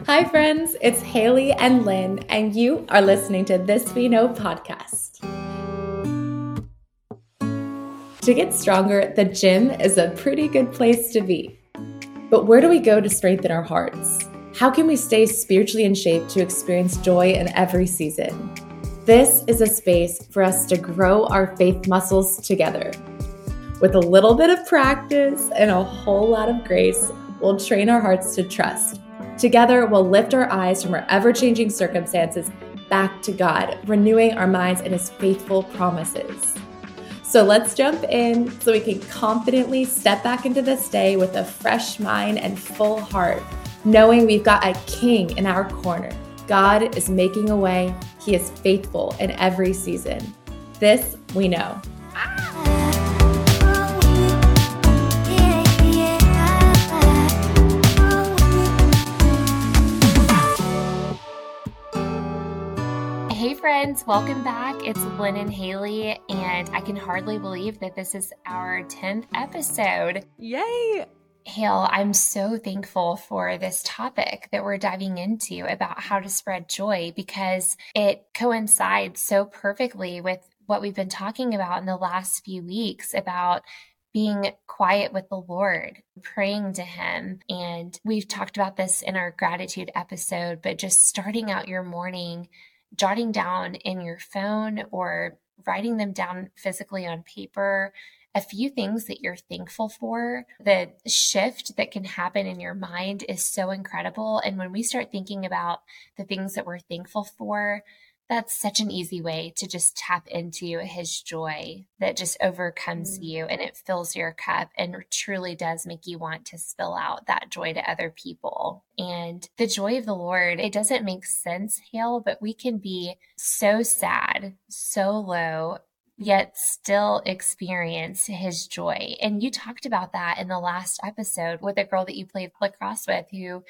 Hi, friends, it's Haley and Lynn, and you are listening to This We Know podcast. To get stronger, the gym is a pretty good place to be. But where do we go to strengthen our hearts? How can we stay spiritually in shape to experience joy in every season? This is a space for us to grow our faith muscles together. With a little bit of practice and a whole lot of grace, we'll train our hearts to trust Together, we'll lift our eyes from our ever changing circumstances back to God, renewing our minds in His faithful promises. So let's jump in so we can confidently step back into this day with a fresh mind and full heart, knowing we've got a king in our corner. God is making a way, He is faithful in every season. This we know. Ah. Friends, welcome back. It's Lynn and Haley, and I can hardly believe that this is our 10th episode. Yay! Hale, I'm so thankful for this topic that we're diving into about how to spread joy because it coincides so perfectly with what we've been talking about in the last few weeks about being quiet with the Lord, praying to Him. And we've talked about this in our gratitude episode, but just starting out your morning jotting down in your phone or writing them down physically on paper a few things that you're thankful for. The shift that can happen in your mind is so incredible. And when we start thinking about the things that we're thankful for, that's such an easy way to just tap into his joy that just overcomes mm. you and it fills your cup and truly does make you want to spill out that joy to other people. And the joy of the Lord, it doesn't make sense, Hale, but we can be so sad, so low, yet still experience his joy. And you talked about that in the last episode with a girl that you played lacrosse with who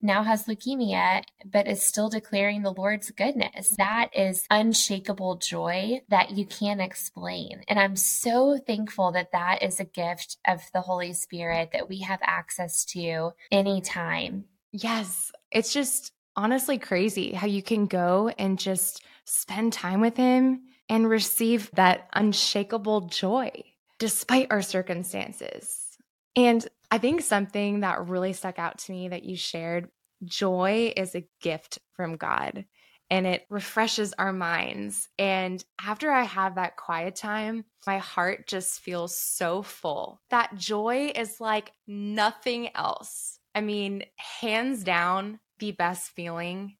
now has leukemia, but is still declaring the Lord's goodness. That is unshakable joy that you can't explain. And I'm so thankful that that is a gift of the Holy Spirit that we have access to anytime. Yes. It's just honestly crazy how you can go and just spend time with Him and receive that unshakable joy despite our circumstances. And I think something that really stuck out to me that you shared joy is a gift from God and it refreshes our minds. And after I have that quiet time, my heart just feels so full. That joy is like nothing else. I mean, hands down, the best feeling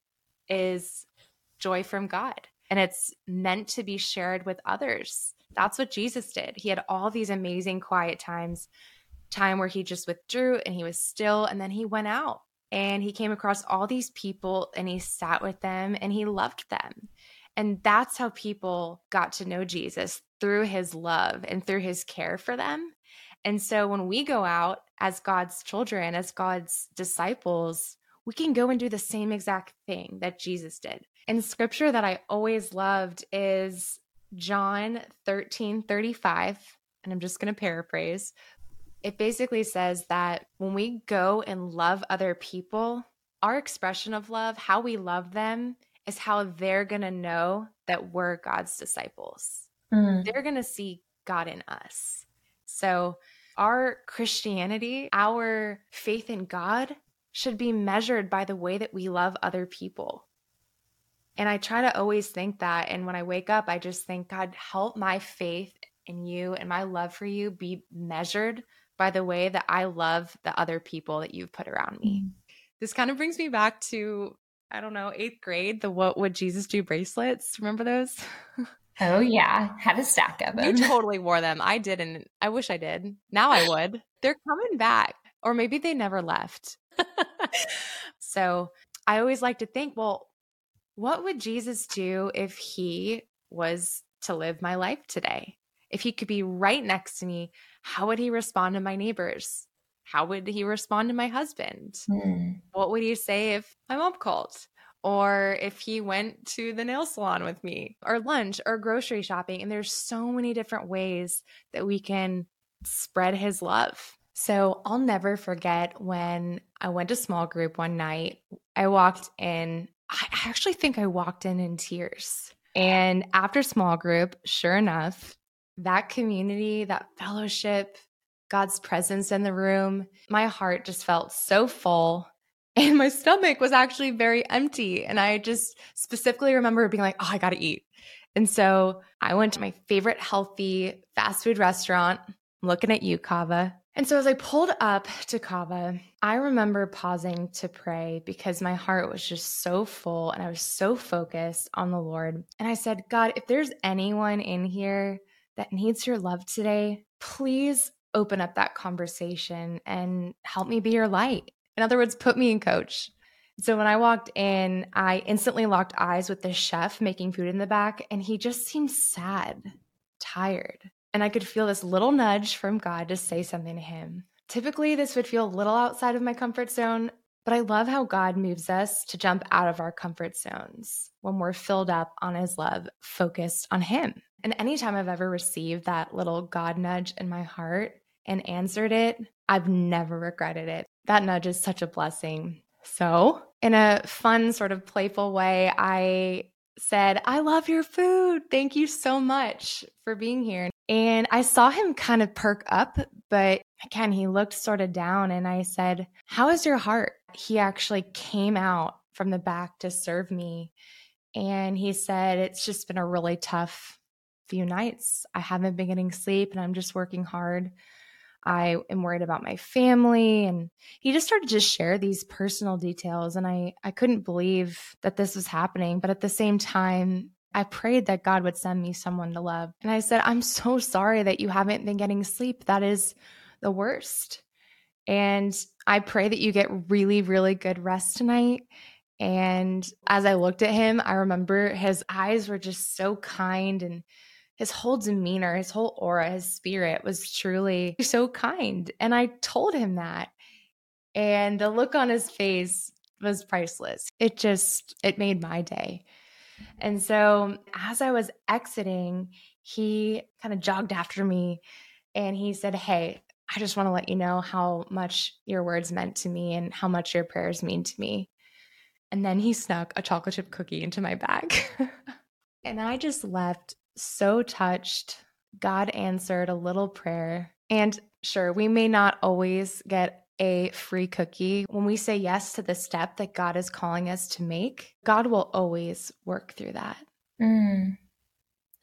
is joy from God. And it's meant to be shared with others. That's what Jesus did. He had all these amazing quiet times time where he just withdrew and he was still and then he went out and he came across all these people and he sat with them and he loved them. And that's how people got to know Jesus through his love and through his care for them. And so when we go out as God's children, as God's disciples, we can go and do the same exact thing that Jesus did. And scripture that I always loved is John 13 35. And I'm just going to paraphrase it basically says that when we go and love other people, our expression of love, how we love them, is how they're going to know that we're God's disciples. Mm. They're going to see God in us. So, our Christianity, our faith in God should be measured by the way that we love other people. And I try to always think that. And when I wake up, I just think, God, help my faith in you and my love for you be measured by the way that I love the other people that you've put around me. Mm. This kind of brings me back to, I don't know, eighth grade, the What Would Jesus Do bracelets. Remember those? Oh, yeah. Had a stack of them. You totally wore them. I didn't. I wish I did. Now I would. They're coming back. Or maybe they never left. so I always like to think, well, what would Jesus do if he was to live my life today? If he could be right next to me, how would he respond to my neighbors? How would he respond to my husband? Mm. What would he say if my mom called? Or if he went to the nail salon with me, or lunch, or grocery shopping. And there's so many different ways that we can spread his love. So I'll never forget when I went to small group one night I walked in. I actually think I walked in in tears. And after small group, sure enough, that community, that fellowship, God's presence in the room, my heart just felt so full. And my stomach was actually very empty. And I just specifically remember being like, oh, I got to eat. And so I went to my favorite healthy fast food restaurant. I'm looking at you, CAVA. And so as I pulled up to CAVA, I remember pausing to pray because my heart was just so full and I was so focused on the Lord. And I said, God, if there's anyone in here that needs your love today, please open up that conversation and help me be your light. In other words, put me in coach. So when I walked in, I instantly locked eyes with the chef making food in the back, and he just seemed sad, tired. And I could feel this little nudge from God to say something to him. Typically, this would feel a little outside of my comfort zone, but I love how God moves us to jump out of our comfort zones when we're filled up on his love, focused on him. And anytime I've ever received that little God nudge in my heart and answered it, I've never regretted it. That nudge is such a blessing. So, in a fun, sort of playful way, I said, I love your food. Thank you so much for being here. And I saw him kind of perk up, but again, he looked sort of down. And I said, How is your heart? He actually came out from the back to serve me. And he said, It's just been a really tough few nights. I haven't been getting sleep and I'm just working hard. I am worried about my family. And he just started to share these personal details. And I, I couldn't believe that this was happening. But at the same time, I prayed that God would send me someone to love. And I said, I'm so sorry that you haven't been getting sleep. That is the worst. And I pray that you get really, really good rest tonight. And as I looked at him, I remember his eyes were just so kind and his whole demeanor, his whole aura, his spirit was truly so kind. And I told him that. And the look on his face was priceless. It just, it made my day. And so as I was exiting, he kind of jogged after me and he said, Hey, I just want to let you know how much your words meant to me and how much your prayers mean to me. And then he snuck a chocolate chip cookie into my bag. and I just left so touched. God answered a little prayer. And sure, we may not always get a free cookie. When we say yes to the step that God is calling us to make, God will always work through that. Mm,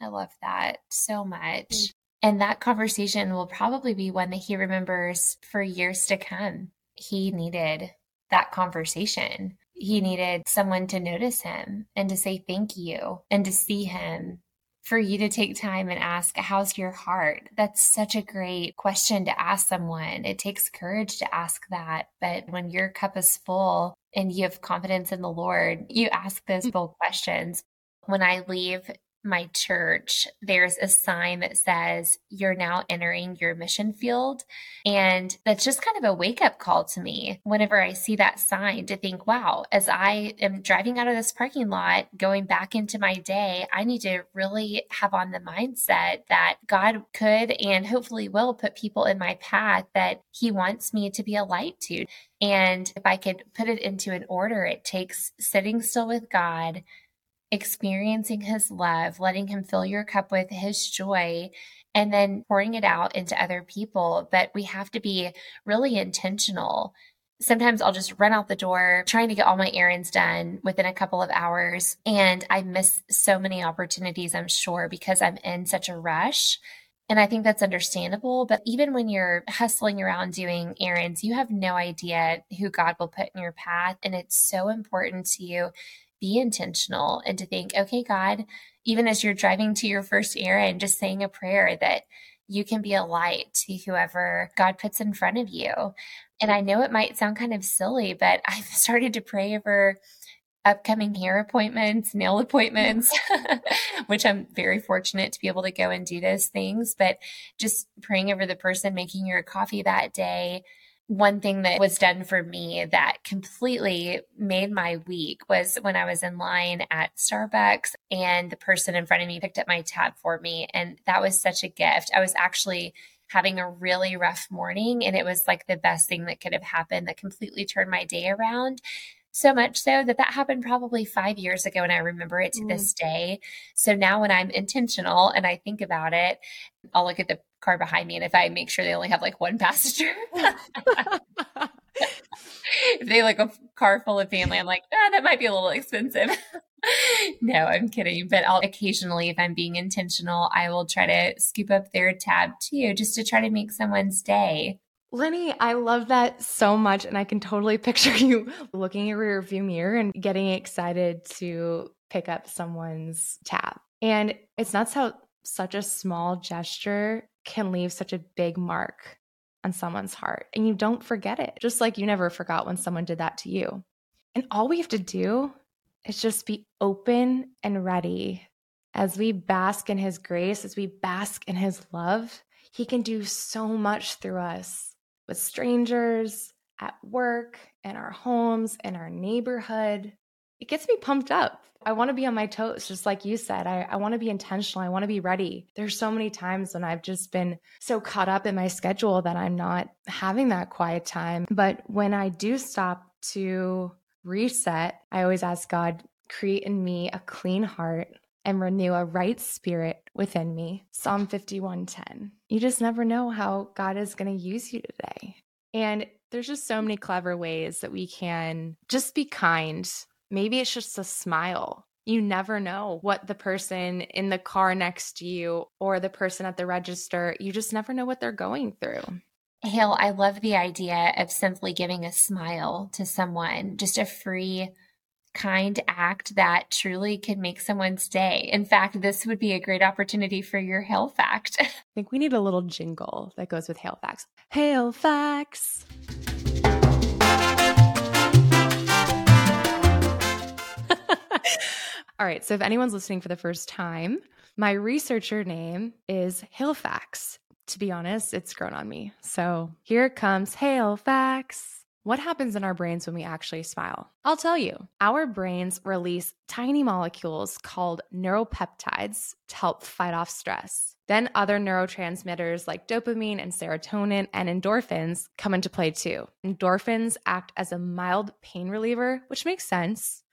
I love that so much. And that conversation will probably be one that he remembers for years to come. He needed that conversation. He needed someone to notice him and to say thank you and to see him for you to take time and ask, How's your heart? That's such a great question to ask someone. It takes courage to ask that. But when your cup is full and you have confidence in the Lord, you ask those hmm. bold questions. When I leave my church, there's a sign that says, You're now entering your mission field. And that's just kind of a wake up call to me whenever I see that sign to think, wow, as I am driving out of this parking lot, going back into my day, I need to really have on the mindset that God could and hopefully will put people in my path that He wants me to be a light to. And if I could put it into an order, it takes sitting still with God experiencing his love, letting him fill your cup with his joy, and then pouring it out into other people. But we have to be really intentional. Sometimes I'll just run out the door trying to get all my errands done within a couple of hours. And I miss so many opportunities, I'm sure, because I'm in such a rush. And I think that's understandable. But even when you're hustling around doing errands, you have no idea who God will put in your path. And it's so important to you be intentional and to think, okay, God, even as you're driving to your first errand, just saying a prayer that you can be a light to whoever God puts in front of you. And I know it might sound kind of silly, but I've started to pray over upcoming hair appointments, nail appointments, which I'm very fortunate to be able to go and do those things. But just praying over the person making your coffee that day, one thing that was done for me that completely made my week was when I was in line at Starbucks and the person in front of me picked up my tab for me. And that was such a gift. I was actually having a really rough morning and it was like the best thing that could have happened that completely turned my day around. So much so that that happened probably five years ago, and I remember it to mm. this day. So now, when I'm intentional and I think about it, I'll look at the car behind me, and if I make sure they only have like one passenger, if they like a car full of family, I'm like, ah, that might be a little expensive. no, I'm kidding. But I'll occasionally, if I'm being intentional, I will try to scoop up their tab too, just to try to make someone's day. Lenny, I love that so much. And I can totally picture you looking at your review mirror and getting excited to pick up someone's tab. And it's nuts how such a small gesture can leave such a big mark on someone's heart and you don't forget it, just like you never forgot when someone did that to you. And all we have to do is just be open and ready as we bask in his grace, as we bask in his love. He can do so much through us with strangers, at work, in our homes, in our neighborhood. It gets me pumped up. I want to be on my toes, just like you said. I, I want to be intentional. I want to be ready. There's so many times when I've just been so caught up in my schedule that I'm not having that quiet time. But when I do stop to reset, I always ask God, create in me a clean heart and renew a right spirit within me. Psalm 51:10. You just never know how God is going to use you today. And there's just so many clever ways that we can just be kind Maybe it's just a smile. You never know what the person in the car next to you or the person at the register, you just never know what they're going through. Hale, I love the idea of simply giving a smile to someone, just a free, kind act that truly can make someone's day. In fact, this would be a great opportunity for your Hale fact. I think we need a little jingle that goes with Hale facts. Hale facts. All right. So if anyone's listening for the first time, my researcher name is Halefax. To be honest, it's grown on me. So here comes Halefax. What happens in our brains when we actually smile? I'll tell you. Our brains release tiny molecules called neuropeptides to help fight off stress. Then other neurotransmitters like dopamine and serotonin and endorphins come into play too. Endorphins act as a mild pain reliever, which makes sense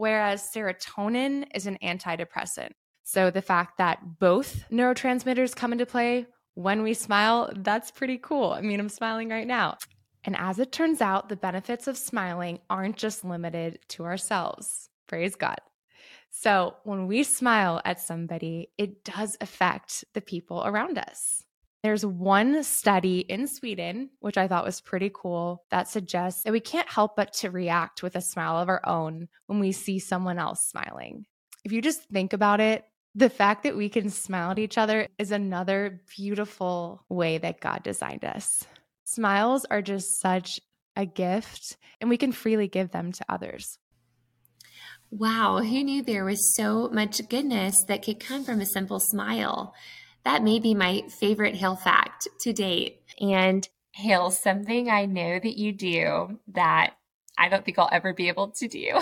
whereas serotonin is an antidepressant. So the fact that both neurotransmitters come into play when we smile, that's pretty cool. I mean, I'm smiling right now. And as it turns out, the benefits of smiling aren't just limited to ourselves. Praise God. So when we smile at somebody, it does affect the people around us. There's one study in Sweden, which I thought was pretty cool, that suggests that we can't help but to react with a smile of our own when we see someone else smiling. If you just think about it, the fact that we can smile at each other is another beautiful way that God designed us. Smiles are just such a gift, and we can freely give them to others. Wow, who knew there was so much goodness that could come from a simple smile? That may be my favorite Hale fact to date. And Hale, something I know that you do that I don't think I'll ever be able to do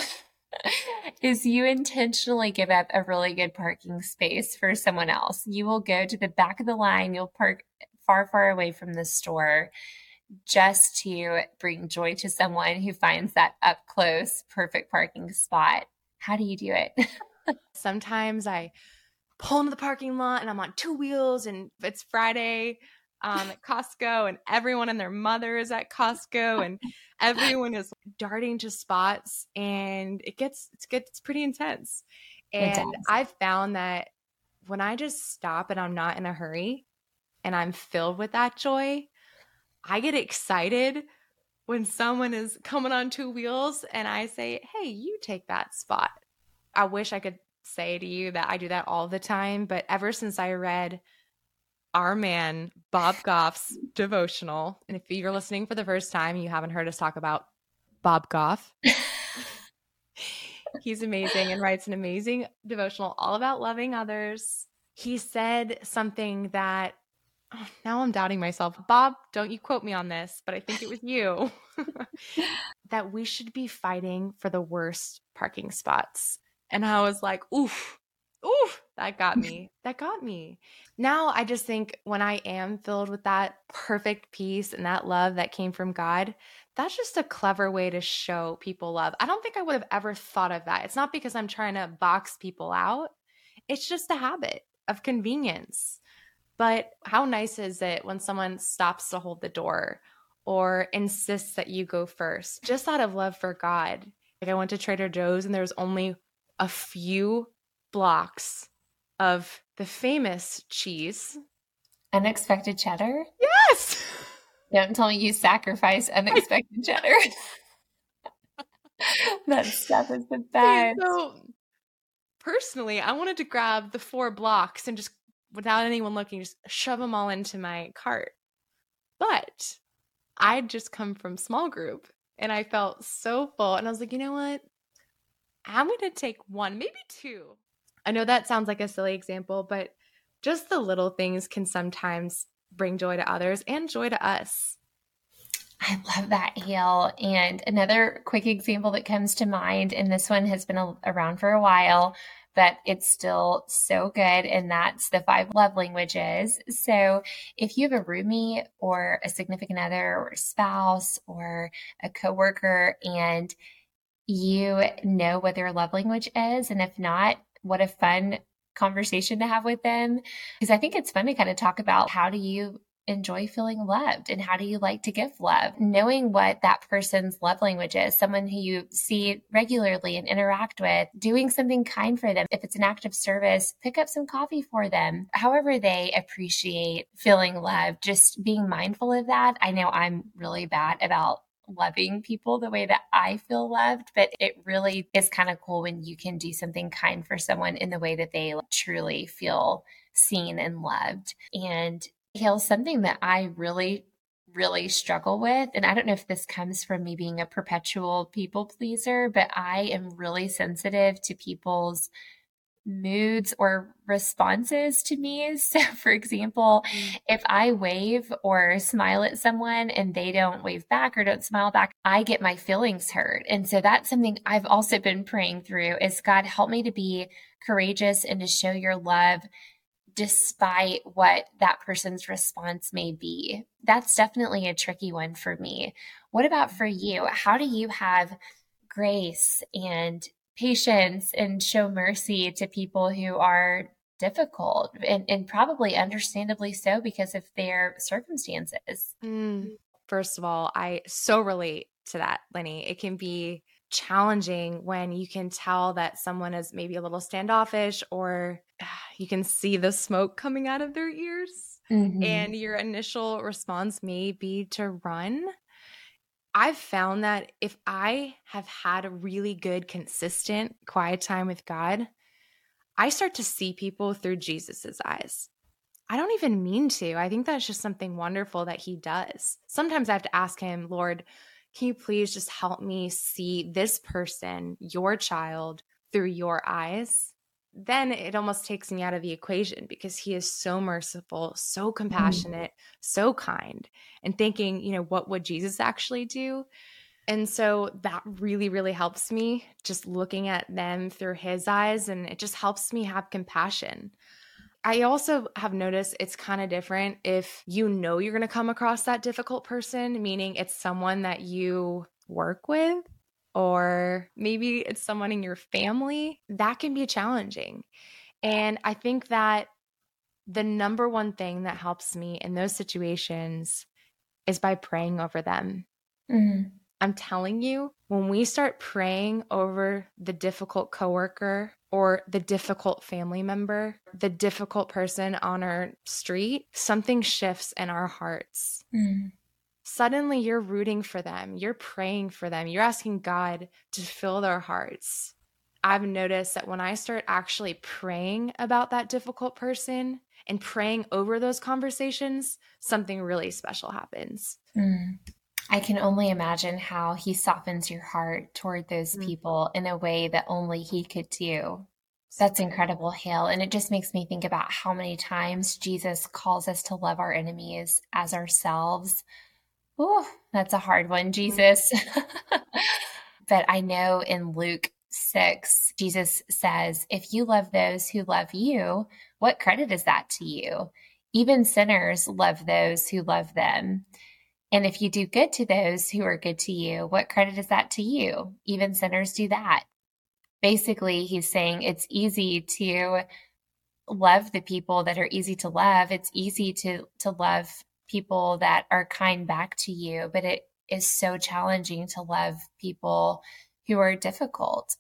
is you intentionally give up a really good parking space for someone else. You will go to the back of the line, you'll park far, far away from the store just to bring joy to someone who finds that up close, perfect parking spot. How do you do it? Sometimes I pull into the parking lot and I'm on two wheels and it's Friday um, at Costco and everyone and their mother is at Costco and everyone is darting to spots and it gets it's gets pretty intense. And I've found that when I just stop and I'm not in a hurry and I'm filled with that joy, I get excited when someone is coming on two wheels and I say, "Hey, you take that spot." I wish I could say to you that I do that all the time, but ever since I read our man Bob Goff's devotional, and if you're listening for the first time, you haven't heard us talk about Bob Goff. He's amazing and writes an amazing devotional all about loving others. He said something that oh, now I'm doubting myself. Bob, don't you quote me on this, but I think it was you. that we should be fighting for the worst parking spots and I was like, oof, oof, that got me. that got me. Now I just think when I am filled with that perfect peace and that love that came from God, that's just a clever way to show people love. I don't think I would have ever thought of that. It's not because I'm trying to box people out, it's just a habit of convenience. But how nice is it when someone stops to hold the door or insists that you go first, just out of love for God? Like I went to Trader Joe's and there was only a few blocks of the famous cheese. Unexpected cheddar? Yes. Don't tell me you sacrifice unexpected cheddar. that stuff is the best. So, personally, I wanted to grab the four blocks and just, without anyone looking, just shove them all into my cart. But I'd just come from small group and I felt so full. And I was like, you know what? I'm going to take one, maybe two. I know that sounds like a silly example, but just the little things can sometimes bring joy to others and joy to us. I love that, Hale. And another quick example that comes to mind, and this one has been around for a while, but it's still so good, and that's the five love languages. So if you have a roomie or a significant other or a spouse or a coworker, and you know what their love language is, and if not, what a fun conversation to have with them. Because I think it's fun to kind of talk about how do you enjoy feeling loved and how do you like to give love? Knowing what that person's love language is someone who you see regularly and interact with doing something kind for them if it's an act of service pick up some coffee for them. However they appreciate feeling loved just being mindful of that i know i'm really bad about loving people the way that I feel loved, but it really is kind of cool when you can do something kind for someone in the way that they truly feel seen and loved. And Hale, something that I really really struggle with. And I don't know if this comes from me being a perpetual people pleaser, but I am really sensitive to people's moods or responses to me. So, for example, mm. if I wave or smile at someone and they don't wave back or don't smile back, I get my feelings hurt. And so that's something I've also been praying through is God help me to be courageous and to show your love despite what that person's response may be. That's definitely a tricky one for me. What about for you? How do you have grace and patience and show mercy to people who are difficult and, and probably understandably so because of their circumstances. Mm. First of all, I so relate to that, Lenny. It can be challenging when you can tell that someone is maybe a little standoffish or you can see the smoke coming out of their ears. Mm-hmm. And your initial response may be to run I've found that if I have had a really good, consistent quiet time with God, I start to see people through Jesus's eyes. I don't even mean to. I think that's just something wonderful that he does. Sometimes I have to ask him, Lord, can you please just help me see this person, your child, through your eyes? Then it almost takes me out of the equation because he is so merciful, so mm. compassionate, so kind, and thinking, you know, what would Jesus actually do? And so that really, really helps me just looking at them through his eyes, and it just helps me have compassion. I also have noticed it's kind of different if you know you're going to come across that difficult person, meaning it's someone that you work with or maybe it's someone in your family, that can be challenging. And I think that the number one thing that helps me in those situations is by praying over them. Mm-hmm. I'm telling you, when we start praying over the difficult coworker or the difficult family member, the difficult person on our street, something shifts in our hearts. Mm suddenly you're rooting for them, you're praying for them, you're asking God to fill their hearts. I've noticed that when I start actually praying about that difficult person and praying over those conversations, something really special happens. Mm. I can only imagine how he softens your heart toward those mm. people in a way that only he could do. That's incredible, Hale. And it just makes me think about how many times Jesus calls us to love our enemies as ourselves Oh, that's a hard one, mm-hmm. Jesus. but I know in Luke 6, Jesus says, If you love those who love you, what credit is that to you? Even sinners love those who love them. And if you do good to those who are good to you, what credit is that to you? Even sinners do that. Basically, he's saying it's easy to love the people that are easy to love. It's easy to to love people that are kind back to you, but it is so challenging to love people who are difficult.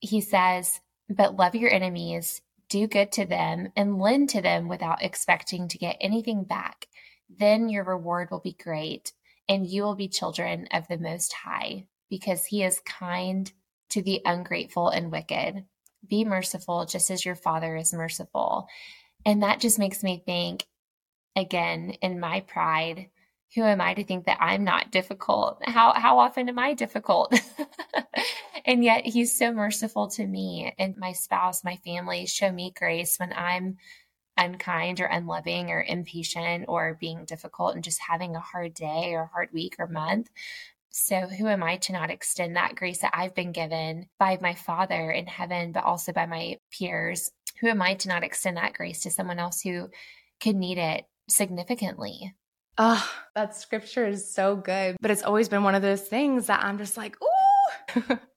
He says, but love your enemies, do good to them, and lend to them without expecting to get anything back. Then your reward will be great, and you will be children of the Most High, because He is kind to the ungrateful and wicked. Be merciful just as your Father is merciful. And that just makes me think again, in my pride, who am I to think that I'm not difficult? How how often am I difficult? and yet he's so merciful to me and my spouse, my family show me grace when I'm unkind or unloving or impatient or being difficult and just having a hard day or hard week or month. So, who am I to not extend that grace that I've been given by my Father in heaven, but also by my peers? Who am I to not extend that grace to someone else who could need it significantly? Oh, that scripture is so good. But it's always been one of those things that I'm just like, ooh.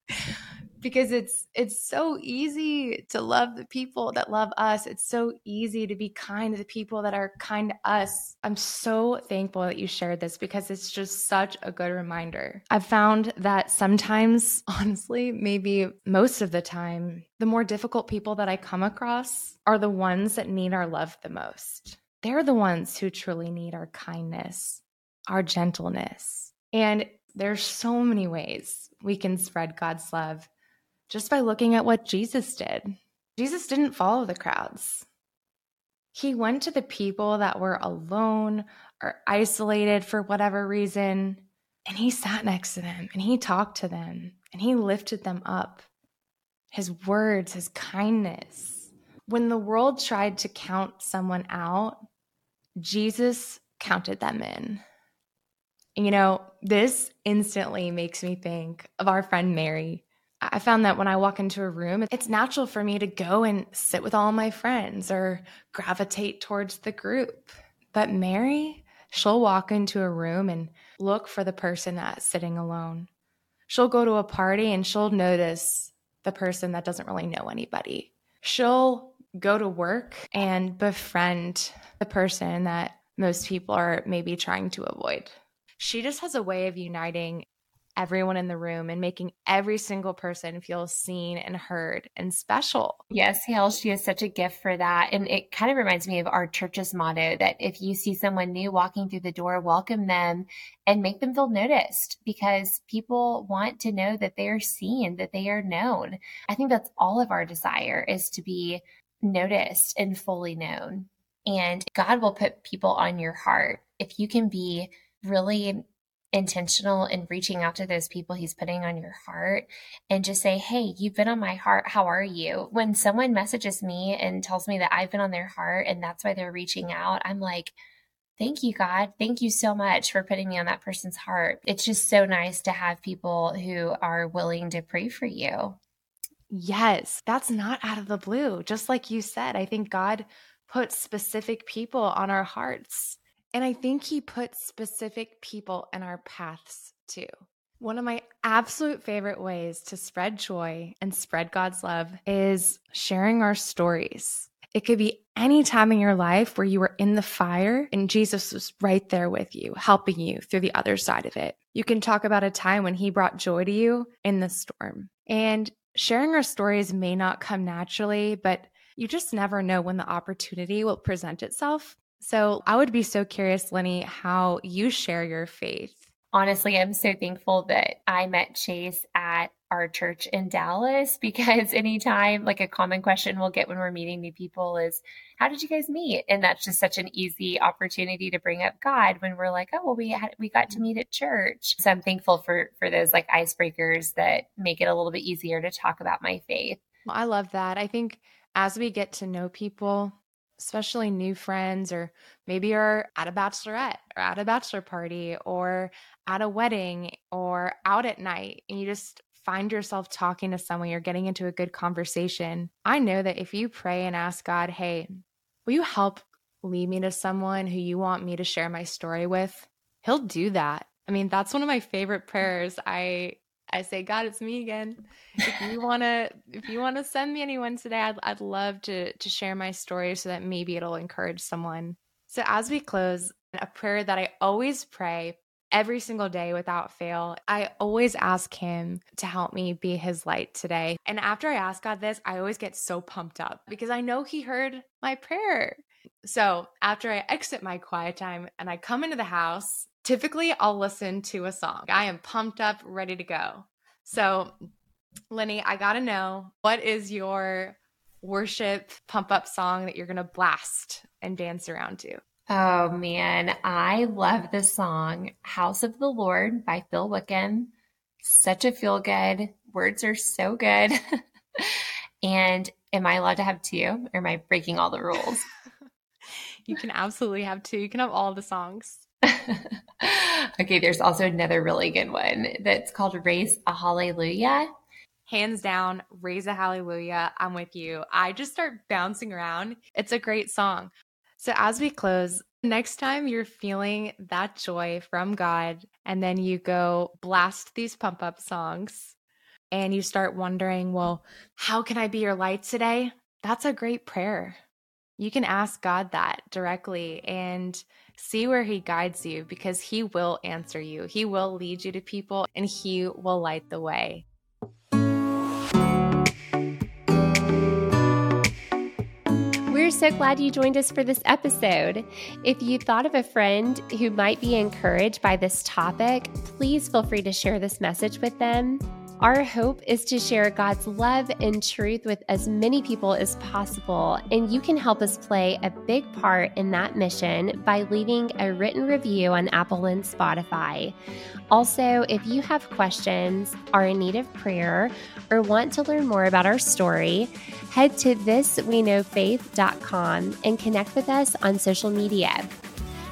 because it's it's so easy to love the people that love us. It's so easy to be kind to the people that are kind to us. I'm so thankful that you shared this because it's just such a good reminder. I've found that sometimes, honestly, maybe most of the time, the more difficult people that I come across are the ones that need our love the most. They're the ones who truly need our kindness, our gentleness. And there's so many ways we can spread God's love just by looking at what Jesus did. Jesus didn't follow the crowds. He went to the people that were alone or isolated for whatever reason, and he sat next to them and he talked to them and he lifted them up. His words, his kindness. When the world tried to count someone out, Jesus counted them in. You know, this instantly makes me think of our friend Mary. I found that when I walk into a room, it's natural for me to go and sit with all my friends or gravitate towards the group. But Mary, she'll walk into a room and look for the person that's sitting alone. She'll go to a party and she'll notice the person that doesn't really know anybody. She'll go to work and befriend the person that most people are maybe trying to avoid. She just has a way of uniting everyone in the room and making every single person feel seen and heard and special. Yes, Hale, she is such a gift for that. And it kind of reminds me of our church's motto that if you see someone new walking through the door, welcome them and make them feel noticed because people want to know that they are seen, that they are known. I think that's all of our desire is to be noticed and fully known. And God will put people on your heart if you can be really intentional in reaching out to those people he's putting on your heart and just say, Hey, you've been on my heart. How are you? When someone messages me and tells me that I've been on their heart and that's why they're reaching out, I'm like, Thank you, God. Thank you so much for putting me on that person's heart. It's just so nice to have people who are willing to pray for you. Yes, that's not out of the blue. Just like you said, I think God puts specific people on our hearts and I think he puts specific people in our paths too. One of my absolute favorite ways to spread joy and spread God's love is sharing our stories. It could be any time in your life where you were in the fire and Jesus was right there with you, helping you through the other side of it. You can talk about a time when he brought joy to you in the storm. And sharing our stories may not come naturally, but you just never know when the opportunity will present itself. So I would be so curious, Lenny, how you share your faith. Honestly, I'm so thankful that I met Chase at our church in Dallas because anytime, like a common question we'll get when we're meeting new people is, How did you guys meet? And that's just such an easy opportunity to bring up God when we're like, Oh, well, we had, we got to meet at church. So I'm thankful for, for those like icebreakers that make it a little bit easier to talk about my faith. Well, I love that. I think as we get to know people, especially new friends, or maybe you're at a bachelorette or at a bachelor party or at a wedding or out at night, and you just find yourself talking to someone, you're getting into a good conversation. I know that if you pray and ask God, hey, will you help lead me to someone who you want me to share my story with? He'll do that. I mean, that's one of my favorite mm. prayers. I I say, God, it's me again. If you wanna, if you wanna send me anyone today, I'd, I'd love to to share my story so that maybe it'll encourage someone. So as we close, a prayer that I always pray every single day without fail. I always ask Him to help me be His light today. And after I ask God this, I always get so pumped up because I know He heard my prayer. So after I exit my quiet time and I come into the house, typically I'll listen to a song. I am pumped up, ready to go. So, Lenny, I got to know what is your worship pump up song that you're going to blast and dance around to? Oh man, I love the song House of the Lord by Phil Wickham. Such a feel good. Words are so good. and am I allowed to have two or am I breaking all the rules? you can absolutely have two. You can have all the songs. okay, there's also another really good one that's called Raise a Hallelujah. Hands down, Raise a Hallelujah. I'm with you. I just start bouncing around. It's a great song. So, as we close, next time you're feeling that joy from God, and then you go blast these pump up songs and you start wondering, well, how can I be your light today? That's a great prayer. You can ask God that directly and see where He guides you because He will answer you. He will lead you to people and He will light the way. We're so glad you joined us for this episode. If you thought of a friend who might be encouraged by this topic, please feel free to share this message with them. Our hope is to share God's love and truth with as many people as possible, and you can help us play a big part in that mission by leaving a written review on Apple and Spotify. Also, if you have questions, are in need of prayer, or want to learn more about our story, head to thisweknowfaith.com and connect with us on social media.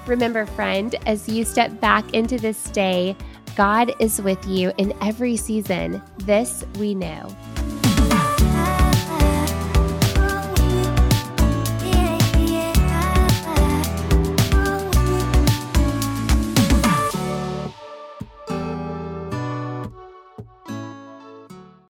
Remember, friend, as you step back into this day, God is with you in every season. This we know.